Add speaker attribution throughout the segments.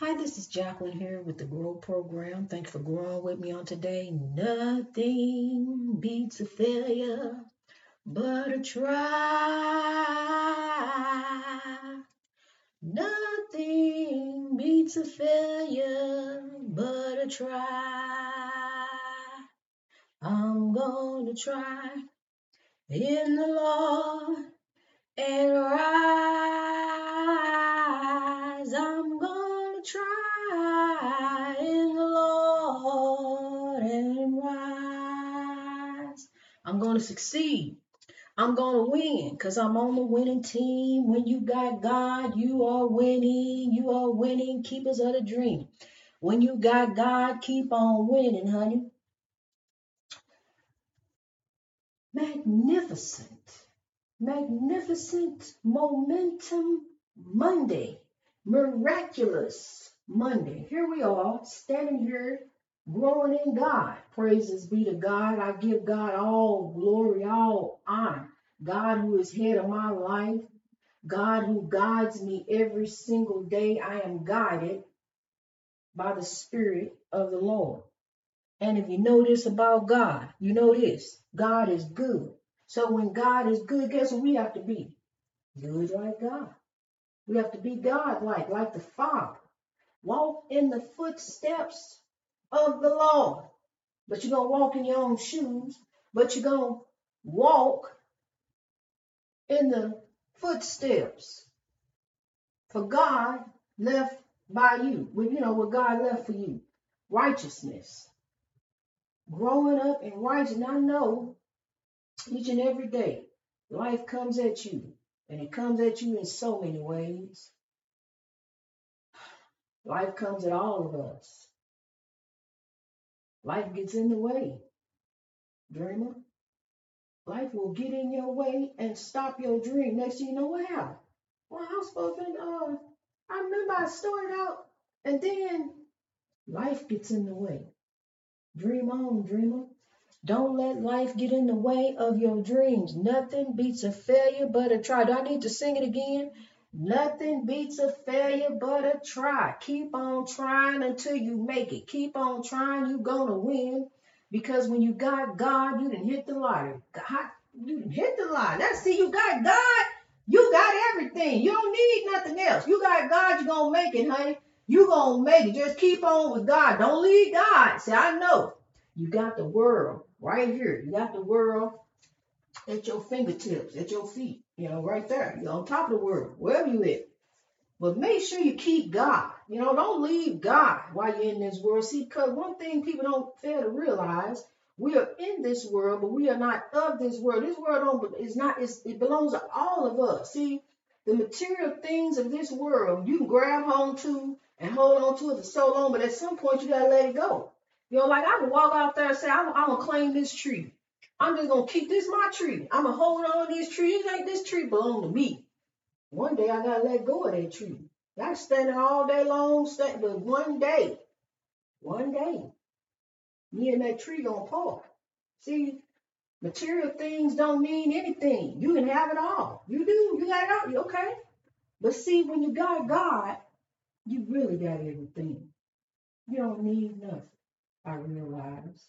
Speaker 1: Hi, this is Jacqueline here with the Grow Program. Thank you for growing with me on today. Nothing beats a failure but a try. Nothing beats a failure but a try. I'm to try in the Lord and rise. I'm gonna in the Lord and rise. I'm gonna succeed. I'm gonna win because I'm on the winning team. When you got God, you are winning. You are winning. Keepers of the dream. When you got God, keep on winning, honey. Magnificent magnificent momentum Monday, miraculous Monday. Here we are, standing here, growing in God. Praises be to God. I give God all glory, all honor. God who is head of my life, God who guides me every single day. I am guided by the Spirit of the Lord. And if you know this about God, you know this God is good. So when God is good, guess what we have to be? Good like God. We have to be God like, like the Father. Walk in the footsteps of the Lord. But you're going to walk in your own shoes, but you're going to walk in the footsteps for God left by you. You know what God left for you. Righteousness. Growing up in righteousness. I know each and every day life comes at you. And it comes at you in so many ways. Life comes at all of us. Life gets in the way, dreamer. Life will get in your way and stop your dream. Next thing you know, what happened? Well, I was supposed to, uh, I remember I started out, and then life gets in the way. Dream on, dreamer. Don't let life get in the way of your dreams. Nothing beats a failure but a try. Do I need to sing it again? Nothing beats a failure but a try. Keep on trying until you make it. Keep on trying. You're to win. Because when you got God, you didn't hit the lottery. God, you didn't hit the lottery. That's see, you got God, you got everything. You don't need nothing else. You got God, you're to make it, honey. You're to make it. Just keep on with God. Don't leave God. See, I know. You got the world right here. You got the world at your fingertips, at your feet, you know, right there. You're on top of the world, wherever you at. But make sure you keep God. You know, don't leave God while you're in this world. See, because one thing people don't fail to realize, we are in this world, but we are not of this world. This world don't is not it's, it belongs to all of us. See, the material things of this world you can grab hold to and hold on to it for so long, but at some point you gotta let it go. You know, like I can walk out there and say, I'm, I'm gonna claim this tree. I'm just gonna keep this my tree. I'm gonna hold on to this tree. It ain't this tree belong to me. One day I gotta let go of that tree. I standing all day long, stand, but one day, one day, me and that tree gonna part. See, material things don't mean anything. You can have it all. You do. You got it all. You okay? But see, when you got God, you really got everything. You don't need nothing. I realize.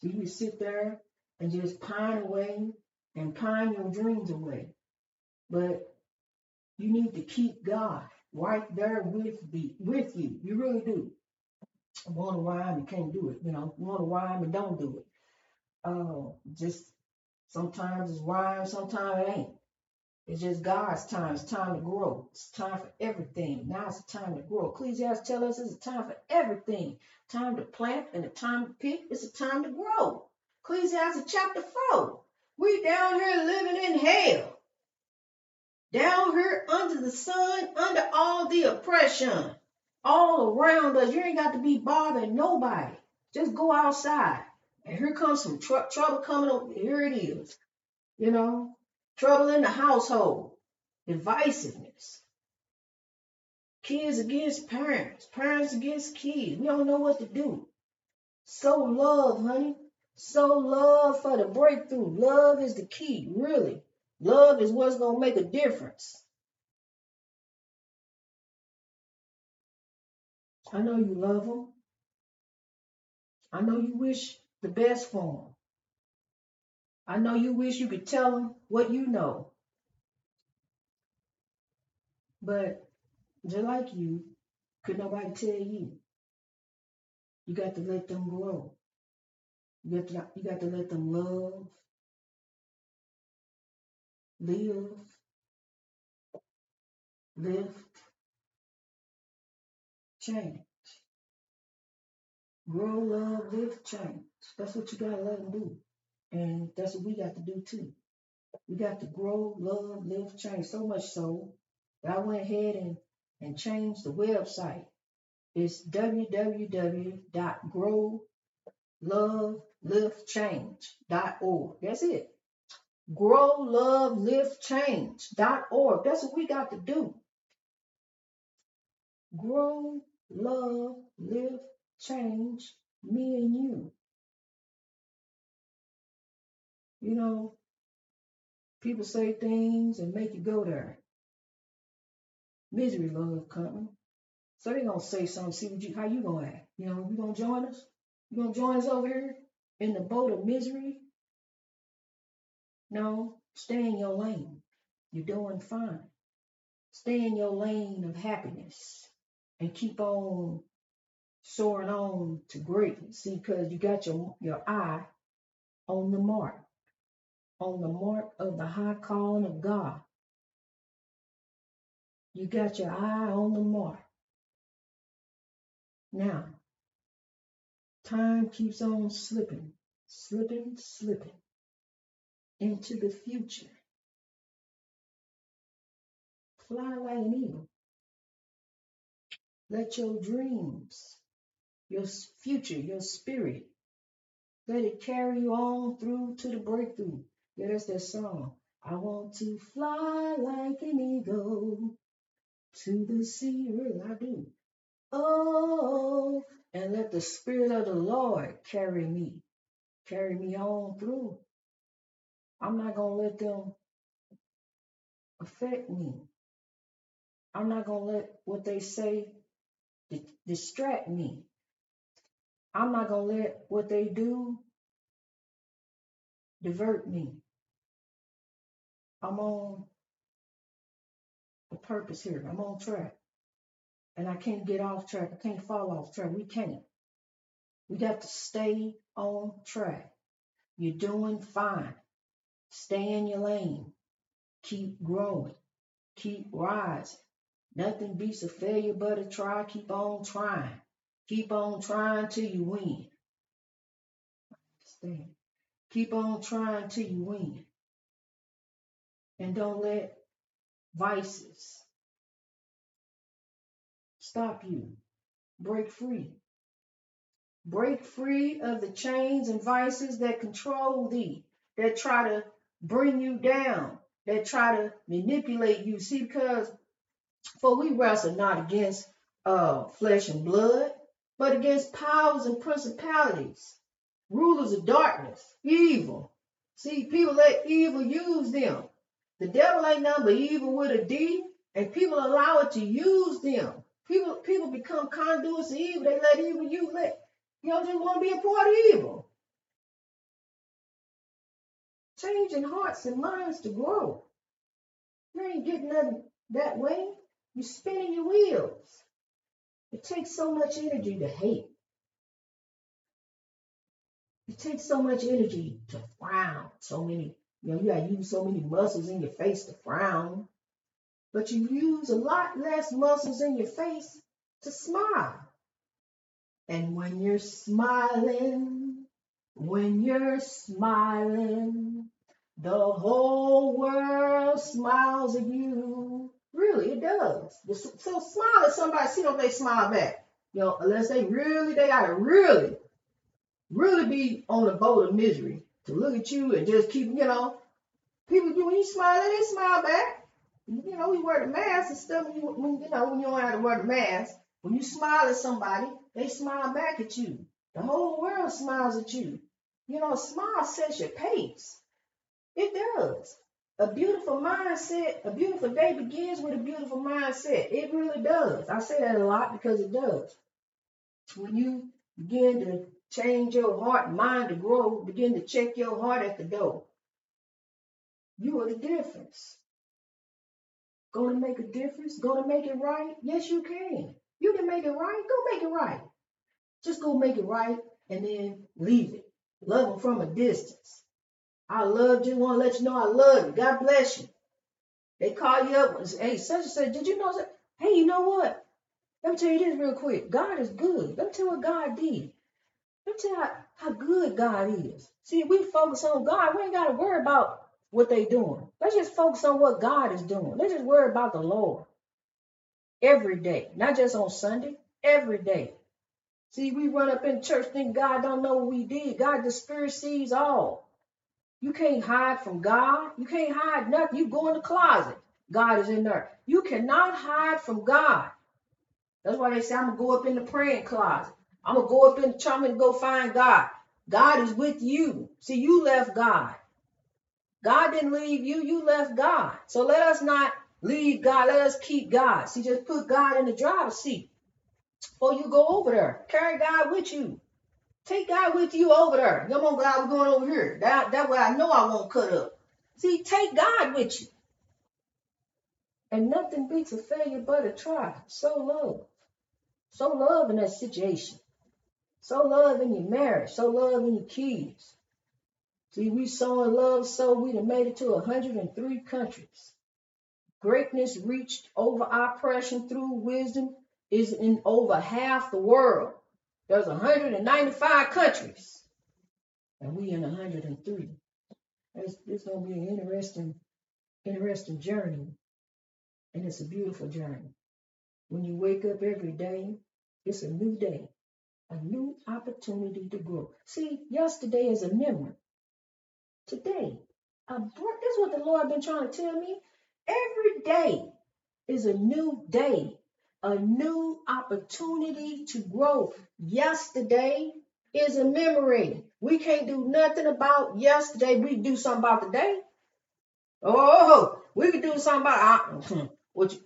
Speaker 1: So you sit there and just pine away and pine your dreams away. But you need to keep God right there with the with you. You really do. To rhyme and can't do it. You know, to rhyme and don't do it. Uh, just sometimes it's rhyme, sometimes it ain't. It's just God's time. It's time to grow. It's time for everything. Now it's time to grow. Ecclesiastes tell us it's a time for everything. Time to plant and a time to pick. It's a time to grow. Ecclesiastes chapter 4. We down here living in hell. Down here under the sun, under all the oppression. All around us. You ain't got to be bothering nobody. Just go outside. And here comes some tr- trouble coming up. Here it is. You know, trouble in the household, divisiveness, kids against parents, parents against kids. We don't know what to do. So love, honey. So love for the breakthrough. Love is the key, really. Love is what's going to make a difference. I know you love them. I know you wish the best for them. I know you wish you could tell them what you know. But just like you, could nobody tell you? You got to let them grow. You got to, you got to let them love, live, lift, change. Grow, love, lift, change. That's what you got to let them do. And that's what we got to do too. We got to grow, love, live, change. So much so that I went ahead and, and changed the website. It's www.growloveliftchange.org. That's it. Grow, love, lift, change.org. That's what we got to do. Grow, love, live, change, me and you. You know, people say things and make you go there. Misery love company. So they gonna say something, see what you how you gonna act. You know, you gonna join us? You gonna join us over here in the boat of misery? No, stay in your lane. You're doing fine. Stay in your lane of happiness and keep on soaring on to greatness. See, because you got your your eye on the mark, on the mark of the high calling of God. You got your eye on the mark. Now, time keeps on slipping, slipping, slipping into the future. Fly like an eagle. Let your dreams, your future, your spirit, let it carry you on through to the breakthrough. Yeah, that's that song. I want to fly like an eagle to the sea. Really, I do. Oh, and let the Spirit of the Lord carry me, carry me on through. I'm not going to let them affect me. I'm not going to let what they say di- distract me. I'm not going to let what they do divert me. I'm on the purpose here. I'm on track. And I can't get off track. I can't fall off track. We can't. We got to stay on track. You're doing fine. Stay in your lane. Keep growing. Keep rising. Nothing beats a failure but a try. Keep on trying. Keep on trying till you win. Stand. Keep on trying till you win. And don't let vices stop you. Break free. Break free of the chains and vices that control thee, that try to bring you down, that try to manipulate you. See, because for we wrestle not against uh, flesh and blood, but against powers and principalities, rulers of darkness, evil. See, people let evil use them. The devil ain't nothing but evil with a D, and people allow it to use them. People people become conduits of evil. They let evil use let you know just want to be a part of evil. Changing hearts and minds to grow. You ain't getting nothing that way. You're spinning your wheels. It takes so much energy to hate. It takes so much energy to frown. So many, you know, you gotta use so many muscles in your face to frown. But you use a lot less muscles in your face to smile. And when you're smiling, when you're smiling, the whole world smiles at you. Really, it does. So smile at somebody, see if they smile back. You know, unless they really, they gotta really, really be on a boat of misery to look at you and just keep, you know, people, when you smile, they smile back. You know, we wear the mask and stuff. When you, when, you know, when you don't have to wear the mask, when you smile at somebody, they smile back at you. The whole world smiles at you. You know, a smile sets your pace. It does. A beautiful mindset, a beautiful day begins with a beautiful mindset. It really does. I say that a lot because it does. When you begin to change your heart mind to grow, begin to check your heart at the door. You are the difference. Gonna make a difference? Gonna make it right? Yes, you can. You can make it right. Go make it right. Just go make it right and then leave it. Love them from a distance. I love you. Want to let you know I love you. God bless you. They call you up and say, hey, such and such, did you know that? Hey, you know what? Let me tell you this real quick. God is good. Let me tell you what God did. Let me tell you how, how good God is. See, we focus on God, we ain't got to worry about what they doing. Let's just focus on what God is doing. Let's just worry about the Lord every day, not just on Sunday, every day. See, we run up in church think God don't know what we did. God, the Spirit sees all. You can't hide from God. You can't hide nothing. You go in the closet. God is in there. You cannot hide from God. That's why they say, I'm to go up in the praying closet. I'm to go up in the church and go find God. God is with you. See, you left God. God didn't leave you. You left God. So let us not leave God. Let us keep God. See, just put God in the driver's seat before you go over there. Carry God with you. Take God with you over there. Come on, God, we're going over here. That, that way I know I won't cut up. See, take God with you. And nothing beats a failure but a try. So love. So love in that situation. So love in your marriage. So love in your kids. See, we saw in love so we'd have made it to 103 countries. Greatness reached over oppression through wisdom is in over half the world. There's 195 countries, and we in 103. It's, it's gonna be an interesting, interesting journey, and it's a beautiful journey. When you wake up every day, it's a new day, a new opportunity to grow. See, yesterday is a memory. Today, a, this is what the Lord been trying to tell me. Every day is a new day a new opportunity to grow. Yesterday is a memory. We can't do nothing about yesterday. We do something about today. Oh, we can do something about uh, what you,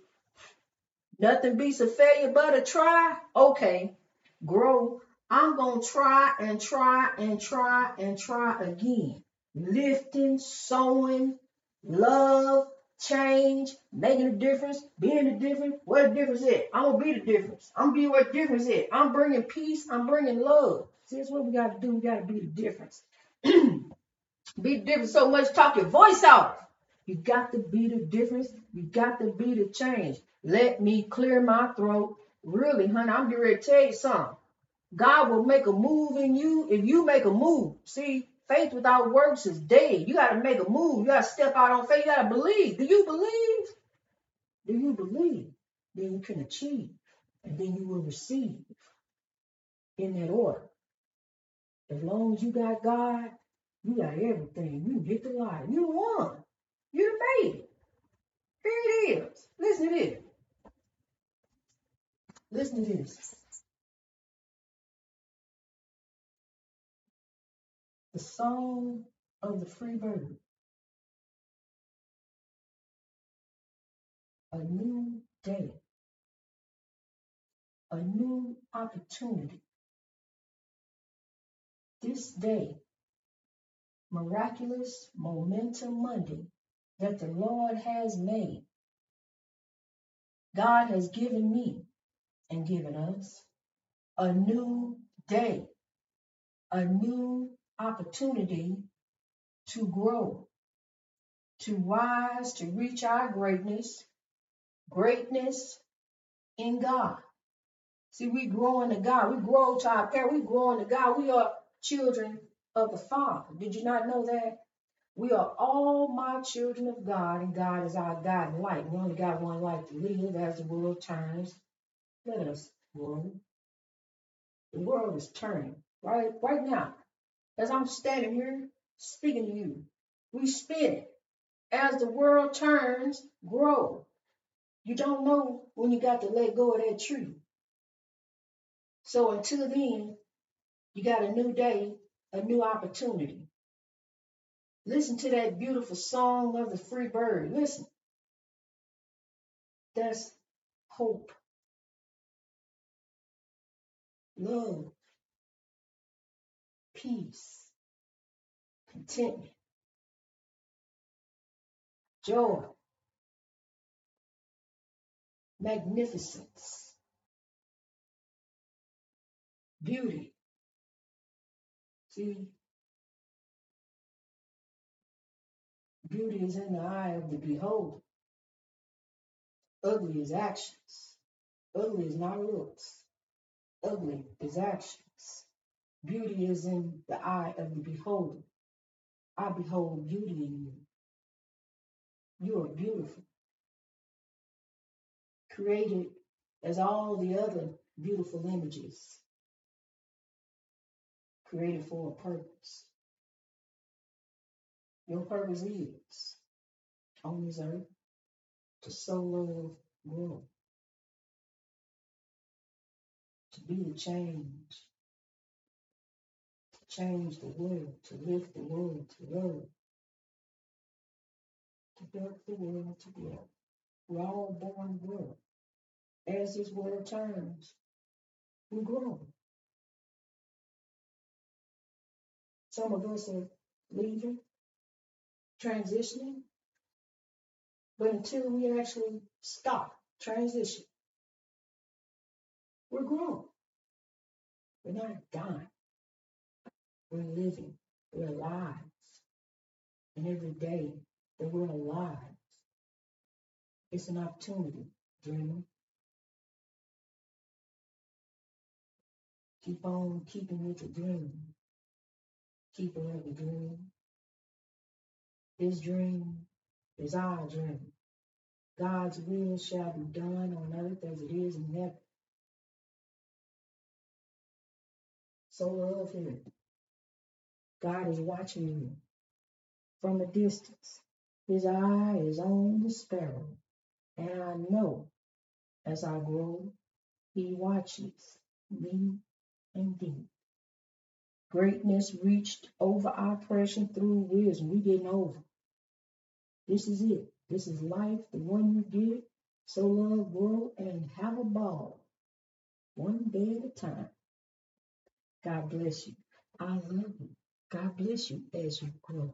Speaker 1: nothing beats a failure but a try. Okay, grow. I'm gonna try and try and try and try again. Lifting, sowing, love, change, making a difference, being the difference. What the difference is? It? I'm gonna be the difference. I'm gonna be what the difference is. I'm bringing peace. I'm bringing love. See, that's what we gotta do. We gotta be the difference. be the difference so much. Talk your voice off. You got to be the difference. You got to be the change. Let me clear my throat. Really, honey, I'm getting ready to tell you something. God will make a move in you if you make a move. See, Faith without works is dead. You got to make a move. You got to step out on faith. You got to believe. Do you believe? Do you believe? Then you can achieve. And then you will receive in that order. As long as you got God, you got everything. You get the light. You won. You made it. Here it is. Listen to this. Listen to this. The song of the free bird. A new day. A new opportunity. This day, miraculous momentum Monday that the Lord has made. God has given me and given us a new day, a new opportunity to grow, to rise, to reach our greatness, greatness in God. See, we grow into God. We grow to our parents. We grow into God. We are children of the Father. Did you not know that? We are all my children of God, and God is our God and light. We only got one life to live as the world turns. Let us grow. The world is turning right right now. As I'm standing here speaking to you, we spin it. As the world turns, grow. You don't know when you got to let go of that tree. So until then, you got a new day, a new opportunity. Listen to that beautiful song of the free bird. Listen. That's hope. love, peace, contentment, joy, magnificence, beauty. See, beauty is in the eye of the beholder. Ugly is actions. Ugly is not looks. Ugly is actions. Beauty is in the eye of the beholder. I behold beauty in you. You are beautiful, created as all the other beautiful images, created for a purpose. Your purpose is on this earth to sow love, grow, to be the change, change the world, to lift the world, to love, to build the world together. We're all born grow. As this world turns, we grow. Some of us are leaving, transitioning, but until we actually stop, transition, we're growing. We're not dying. We're living. We're alive. And every day that we're alive, it's an opportunity, dreamer. Keep on keeping with the dream. Keeper of the dream. His dream is our dream. God's will shall be done on earth as it is in heaven. So love him. God is watching you from a distance. His eye is on the sparrow. And I know as I grow, he watches me and thee. Greatness reached over our oppression through wisdom. We getting over. This is it. This is life, the one you get. So love, grow, and have a ball. One day at a time. God bless you. I love you. God bless you as you grow.